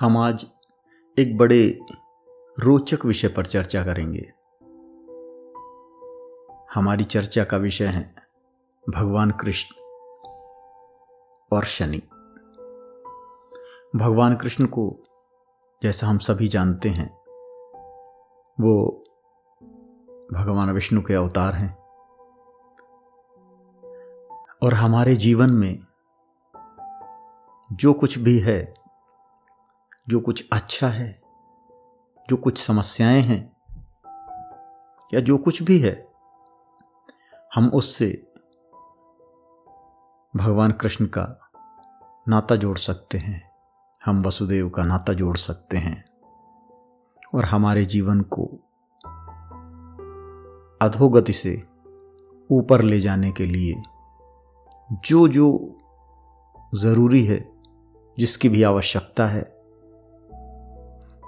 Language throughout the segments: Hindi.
हम आज एक बड़े रोचक विषय पर चर्चा करेंगे। हमारी चर्चा का विषय है भगवान कृष्ण और शनि। भगवान कृष्ण को जैसा हम सभी जानते हैं, वो भगवान विष्णु के अवतार हैं। और हमारे जीवन में जो कुछ भी है जो कुछ अच्छा है, जो कुछ समस्याएँ हैं, या जो कुछ भी है, हम उससे भगवान कृष्ण का नाता जोड़ सकते हैं, हम वसुदेव का नाता जोड़ सकते हैं, और हमारे जीवन को अधोगति से ऊपर ले जाने के लिए जो जो ज़रूरी है, जिसकी भी आवश्यकता है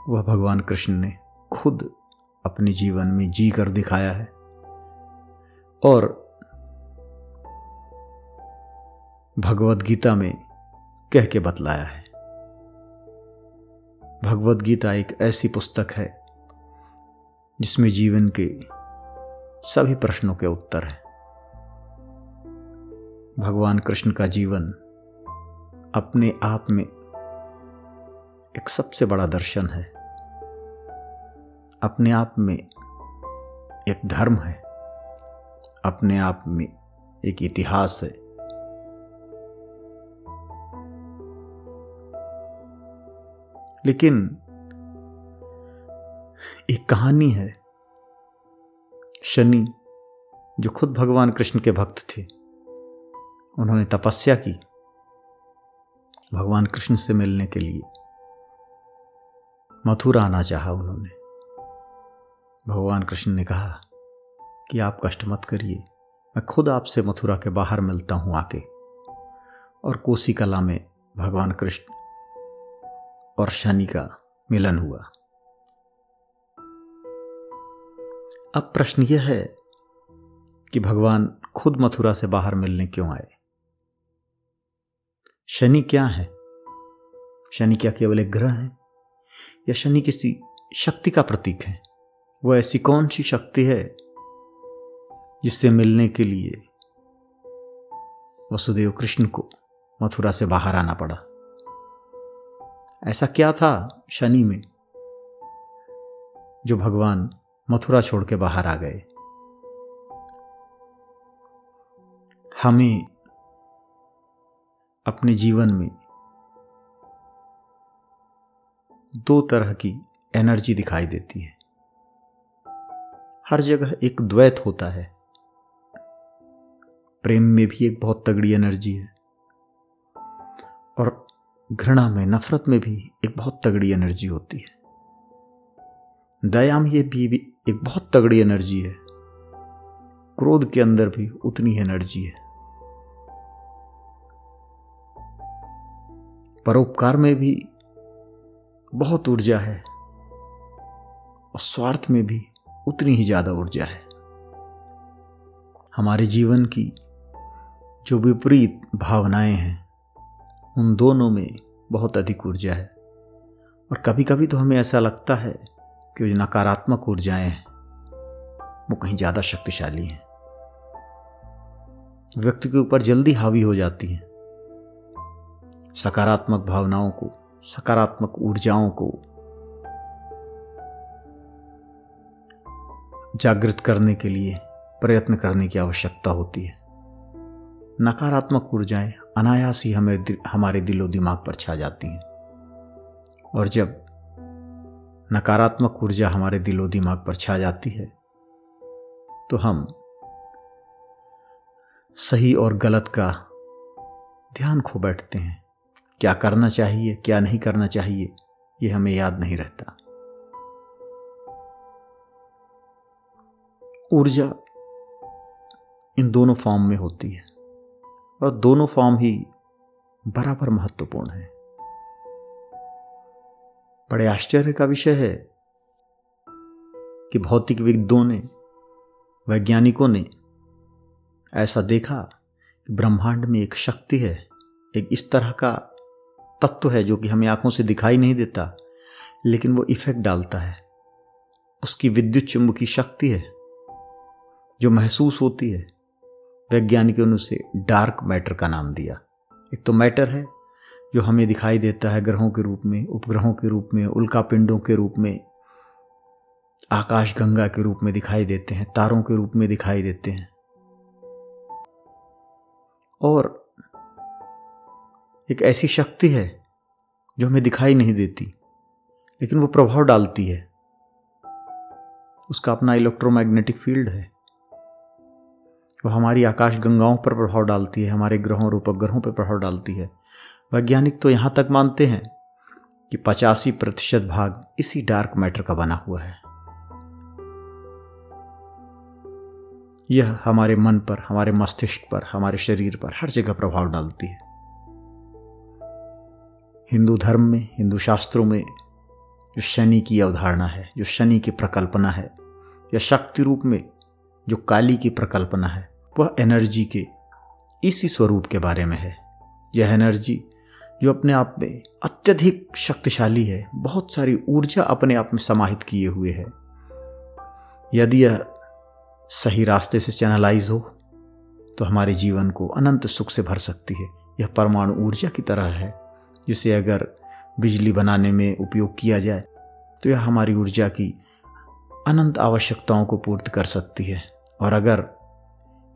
वह भगवान कृष्ण ने खुद अपने जीवन में जी कर दिखाया है। और भगवत गीता में कह के बतलाया है। भगवत गीता एक ऐसी पुस्तक है, जिसमें जीवन के सभी प्रश्नों के उत्तर हैं। भगवान कृष्ण का जीवन अपने आप में एक सबसे बड़ा दर्शन है। अपने आप में एक धर्म है। अपने आप में एक इतिहास है। लेकिन एक कहानी है, शनि, जो खुद भगवान कृष्ण के भक्त थे। उन्होंने तपस्या की भगवान कृष्ण से मिलने के लिए। मथुरा आना चाहा उन्होंने। भगवान कृष्ण ने कहा कि आप कष्ट मत करिए, मैं खुद आपसे मथुरा के बाहर मिलता हूँ आके। और कोसी कला में भगवान कृष्ण और शनि का मिलन हुआ। अब प्रश्न यह है कि भगवान खुद मथुरा से बाहर मिलने क्यों आए? शनि क्या है? शनि क्या केवल एक ग्रह है? या शनि किसी शक्ति का प्रतीक है। वह ऐसी कौन सी शक्ति है जिससे मिलने के लिए वसुदेव कृष्ण को मथुरा से बाहर आना पड़ा? ऐसा क्या था शनि में जो भगवान मथुरा छोड़ के बाहर आ गए? हमें अपने जीवन में दो तरह की एनर्जी दिखाई देती है। हर जगह एक द्वैत होता है। प्रेम में भी एक बहुत तगड़ी एनर्जी है। और घृणा में नफरत में भी एक बहुत तगड़ी एनर्जी होती है। दया में ये भी, भी एक बहुत तगड़ी एनर्जी है। क्रोध के अंदर भी उतनी एनर्जी है। परोपकार में भी बहुत ऊर्जा है और स्वार्थ में भी उतनी ही ज़्यादा ऊर्जा है। हमारे जीवन की जो विपरीत भावनाएँ हैं, उन दोनों में बहुत अधिक ऊर्जा है। और कभी कभी तो हमें ऐसा लगता है कि जो नकारात्मक ऊर्जाएँ हैं, वो कहीं ज़्यादा शक्तिशाली हैं। व्यक्ति के ऊपर जल्दी हावी हो जाती हैं। सकारात्मक भावनाओं को सकारात्मक ऊर्जाओं को जागृत करने के लिए, प्रयत्न करने की आवश्यकता होती है। नकारात्मक ऊर्जाएँ अनायास ही हमें हमारे दिलो दिमाग पर छा जाती हैं। और जब नकारात्मक ऊर्जा हमारे दिलो दिमाग पर छा जाती है तो हम सही और गलत का ध्यान खो बैठते हैं। क्या करना चाहिए, क्या नहीं करना चाहिए, ये हमें याद नहीं रहता। ऊर्जा इन दोनों फॉर्म में होती है और दोनों फॉर्म ही बराबर महत्वपूर्ण है। बड़े आश्चर्य का विषय है कि भौतिक विद्वों ने, वैज्ञानिकों ने ऐसा देखा कि ब्रह्मांड में एक शक्ति है, एक इस तरह का तत्व है जो कि हमें आँखों से दिखाई नहीं देता, लेकिन वो इफ़ेक्ट डालता है। उसकी विद्युत चुंबकीय शक्ति है, जो महसूस होती है। वैज्ञानिकों ने उसे डार्क मैटर का नाम दिया। एक तो मैटर है, जो हमें दिखाई देता है ग्रहों के रूप में, उपग्रहों के रूप में, उल्का पिंडों के रूप में, आकाश गंगा के रूप में दिखाई देते हैं, तारों के रूप में दिखाई देते हैं। और एक ऐसी शक्ति है जो हमें दिखाई नहीं देती, लेकिन वो प्रभाव डालती है। उसका अपना इलेक्ट्रोमैग्नेटिक फ़ील्ड है। वो हमारी आकाश गंगाओं पर प्रभाव डालती है, हमारे ग्रहों और उपग्रहों पर प्रभाव डालती है। वैज्ञानिक तो यहाँ तक मानते हैं कि पचासी प्रतिशत भाग इसी डार्क मैटर का बना हुआ है। यह हमारे मन पर, हमारे मस्तिष्क पर, हमारे शरीर पर हर जगह प्रभाव डालती है। हिंदू धर्म में, हिंदू शास्त्रों में जो शनि की अवधारणा है, जो शनि की प्रकल्पना है, या शक्ति रूप में जो काली की प्रकल्पना है, वह एनर्जी के इसी स्वरूप के बारे में है। यह एनर्जी जो अपने आप में अत्यधिक शक्तिशाली है, बहुत सारी ऊर्जा अपने आप में समाहित किए हुए है। यदि यह सही रास्ते से चैनलाइज हो तो हमारे जीवन को अनंत सुख से भर सकती है। यह परमाणु ऊर्जा की तरह है। जिसे अगर बिजली बनाने में उपयोग किया जाए तो यह हमारी ऊर्जा की अनंत आवश्यकताओं को पूर्त कर सकती है। और अगर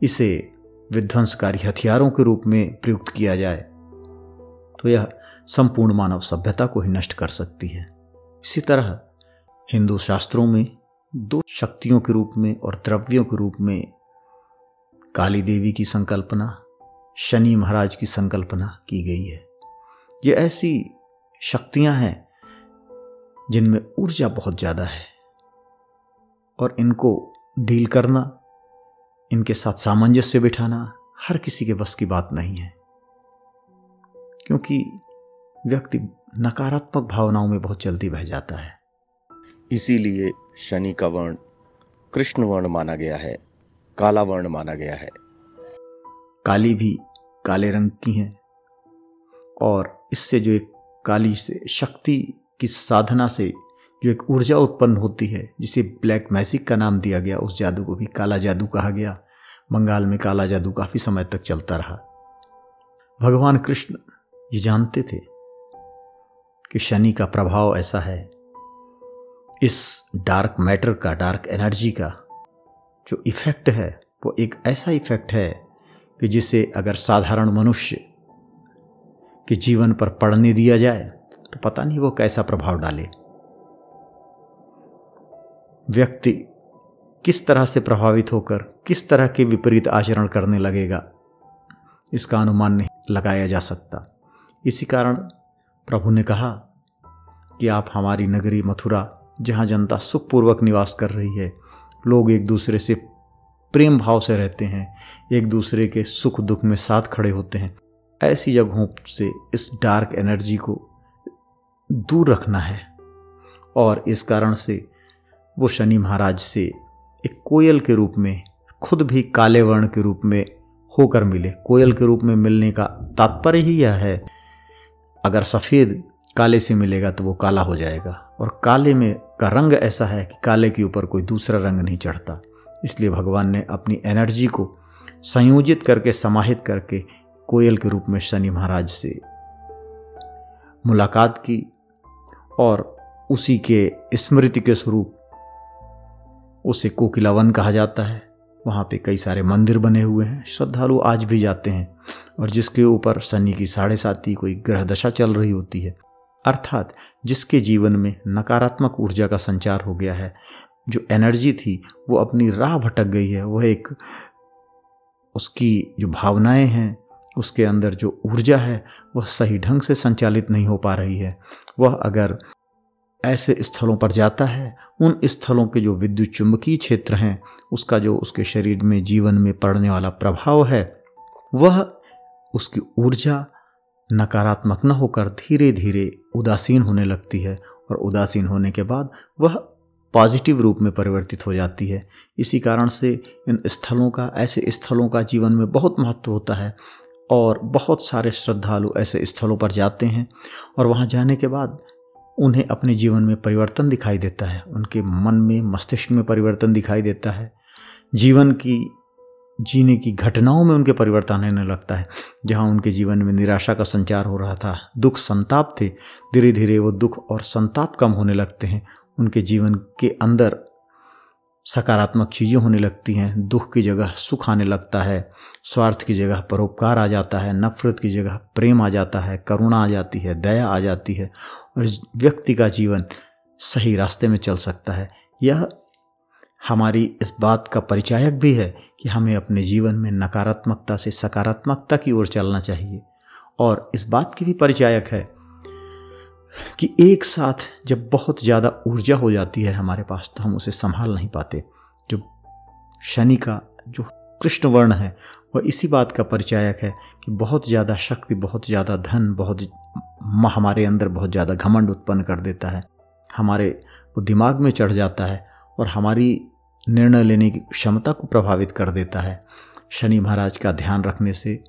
इसे विध्वंसकारी हथियारों के रूप में प्रयुक्त किया जाए तो यह संपूर्ण मानव सभ्यता को ही नष्ट कर सकती है। इसी तरह हिंदू शास्त्रों में दो शक्तियों के रूप में और द्रव्यों के रूप में काली देवी की संकल्पना, शनि महाराज की संकल्पना की गई है। ये ऐसी शक्तियाँ हैं जिनमें ऊर्जा बहुत ज़्यादा है। और इनको डील करना इनके साथ सामंजस्य बिठाना हर किसी के बस की बात नहीं है। क्योंकि व्यक्ति नकारात्मक भावनाओं में बहुत जल्दी बह जाता है। इसीलिए शनि का वर्ण कृष्ण वर्ण माना गया है काला वर्ण माना गया है। काली भी काले रंग की है और इससे जो एक काली से, शक्ति की साधना से जो एक ऊर्जा उत्पन्न होती है, जिसे ब्लैक मैजिक का नाम दिया गया, उस जादू को भी काला जादू कहा गया। बंगाल में काला जादू काफ़ी समय तक चलता रहा। भगवान कृष्ण ये जानते थे कि शनि का प्रभाव ऐसा है। इस डार्क मैटर का, डार्क एनर्जी का जो इफ़ेक्ट है, वो एक ऐसा इफ़ेक्ट है कि जिसे अगर साधारण मनुष्य के जीवन पर पड़ने दिया जाए तो पता नहीं वो कैसा प्रभाव डाले। व्यक्ति किस तरह से प्रभावित होकर, किस तरह के विपरीत आचरण करने लगेगा, इसका अनुमान नहीं लगाया जा सकता। इसी कारण प्रभु ने कहा कि आप हमारी नगरी मथुरा, जहाँ जनता सुखपूर्वक निवास कर रही है, लोग एक दूसरे से प्रेम भाव से रहते हैं, एक दूसरे के सुख दुख में साथ खड़े होते हैं ऐसी जगहों से इस डार्क एनर्जी को दूर रखना है। और इस कारण से वो शनि महाराज से एक कोयल के रूप में, खुद भी काले वर्ण के रूप में होकर मिले। कोयल के रूप में मिलने का तात्पर्य ही यह है, अगर सफ़ेद काले से मिलेगा तो वो काला हो जाएगा। और काले में का रंग ऐसा है कि काले के ऊपर कोई दूसरा रंग नहीं चढ़ता। इसलिए भगवान ने अपनी एनर्जी को संयोजित करके, समाहित करके कोयल के रूप में शनि महाराज से मुलाकात की और उसी के स्मृति के स्वरूप उसे कोकिलावन कहा जाता है। वहाँ पे कई सारे मंदिर बने हुए हैं। श्रद्धालु आज भी जाते हैं और जिसके ऊपर शनि की साढ़े साती कोई ग्रह दशा चल रही होती है, अर्थात जिसके जीवन में नकारात्मक ऊर्जा का संचार हो गया है, जो एनर्जी थी, वो अपनी राह भटक गई है। वह एक उसकी जो भावनाएँ हैं उसके अंदर जो ऊर्जा है, वह सही ढंग से संचालित नहीं हो पा रही है। वह अगर ऐसे स्थलों पर जाता है, उन स्थलों के जो विद्युत चुंबकीय क्षेत्र हैं, उसका जो उसके शरीर में, जीवन में पड़ने वाला प्रभाव है, वह उसकी ऊर्जा नकारात्मक न होकर धीरे धीरे उदासीन होने लगती है और उदासीन होने के बाद वह पॉजिटिव रूप में परिवर्तित हो जाती है। इसी कारण से इन स्थलों का, ऐसे स्थलों का जीवन में बहुत महत्व होता है। और बहुत सारे श्रद्धालु ऐसे स्थलों पर जाते हैं और वहाँ जाने के बाद उन्हें अपने जीवन में परिवर्तन दिखाई देता है। उनके मन में, मस्तिष्क में परिवर्तन दिखाई देता है। जीवन की, जीने की घटनाओं में उनके परिवर्तन आने लगता है। जहाँ उनके जीवन में निराशा का संचार हो रहा था, दुख संताप थे धीरे धीरे वो दुख और संताप कम होने लगते हैं। उनके जीवन के अंदर सकारात्मक चीज़ें होने लगती हैं, दुख की जगह सुख आने लगता है, स्वार्थ की जगह परोपकार आ जाता है, नफरत की जगह प्रेम आ जाता है, करुणा आ जाती है, दया आ जाती है और व्यक्ति का जीवन सही रास्ते में चल सकता है। यह हमारी इस बात का परिचायक भी है कि हमें अपने जीवन में नकारात्मकता से सकारात्मकता की ओर चलना चाहिए और इस बात की भी परिचायक है कि एक साथ जब बहुत ज़्यादा ऊर्जा हो जाती है हमारे पास तो हम उसे संभाल नहीं पाते। जो शनि का, जो कृष्ण वर्ण है, वह इसी बात का परिचायक है कि बहुत ज़्यादा शक्ति, बहुत ज़्यादा धन, बहुत हमारे अंदर बहुत ज़्यादा घमंड उत्पन्न कर देता है। हमारे वो दिमाग में चढ़ जाता है और हमारी निर्णय लेने की क्षमता को प्रभावित कर देता है। शनि महाराज का ध्यान रखने से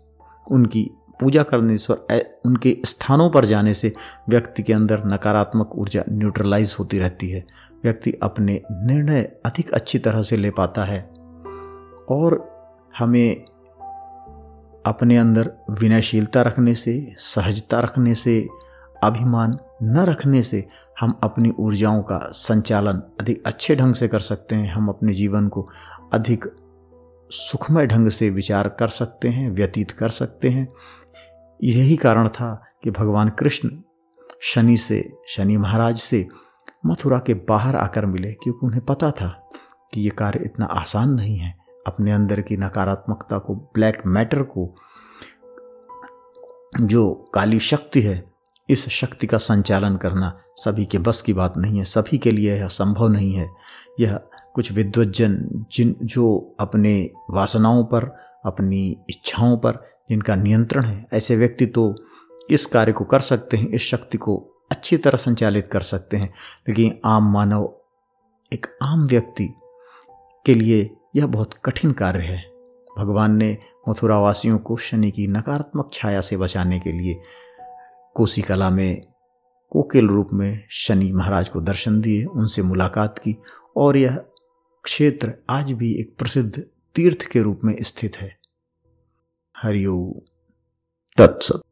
उनकी पूजा करने से और उनके स्थानों पर जाने से व्यक्ति के अंदर नकारात्मक ऊर्जा न्यूट्रलाइज होती रहती है। व्यक्ति अपने निर्णय अधिक अच्छी तरह से ले पाता है और हमें अपने अंदर विनयशीलता रखने से, सहजता रखने से, अभिमान न रखने से हम अपनी ऊर्जाओं का संचालन अधिक अच्छे ढंग से कर सकते हैं। हम अपने जीवन को अधिक सुखमय ढंग से विचार कर सकते हैं, व्यतीत कर सकते हैं। यही कारण था कि भगवान कृष्ण शनि से, शनि महाराज से मथुरा के बाहर आकर मिले, क्योंकि उन्हें पता था कि ये कार्य इतना आसान नहीं है। अपने अंदर की नकारात्मकता को, ब्लैक मैटर को, जो काली शक्ति है, इस शक्ति का संचालन करना सभी के बस की बात नहीं है, सभी के लिए यह संभव नहीं है। यह कुछ विद्वजन जिन, जो अपने वासनाओं पर, अपनी इच्छाओं पर जिनका नियंत्रण है, ऐसे व्यक्ति तो इस कार्य को कर सकते हैं, इस शक्ति को अच्छी तरह संचालित कर सकते हैं। लेकिन आम मानव एक आम व्यक्ति के लिए यह बहुत कठिन कार्य है। भगवान ने मथुरा वासियों को शनि की नकारात्मक छाया से बचाने के लिए कोसी कला में कोकिल रूप में शनि महाराज को दर्शन दिए, उनसे मुलाकात की और यह क्षेत्र आज भी एक प्रसिद्ध तीर्थ के रूप में स्थित है। हरिओ तत्सत।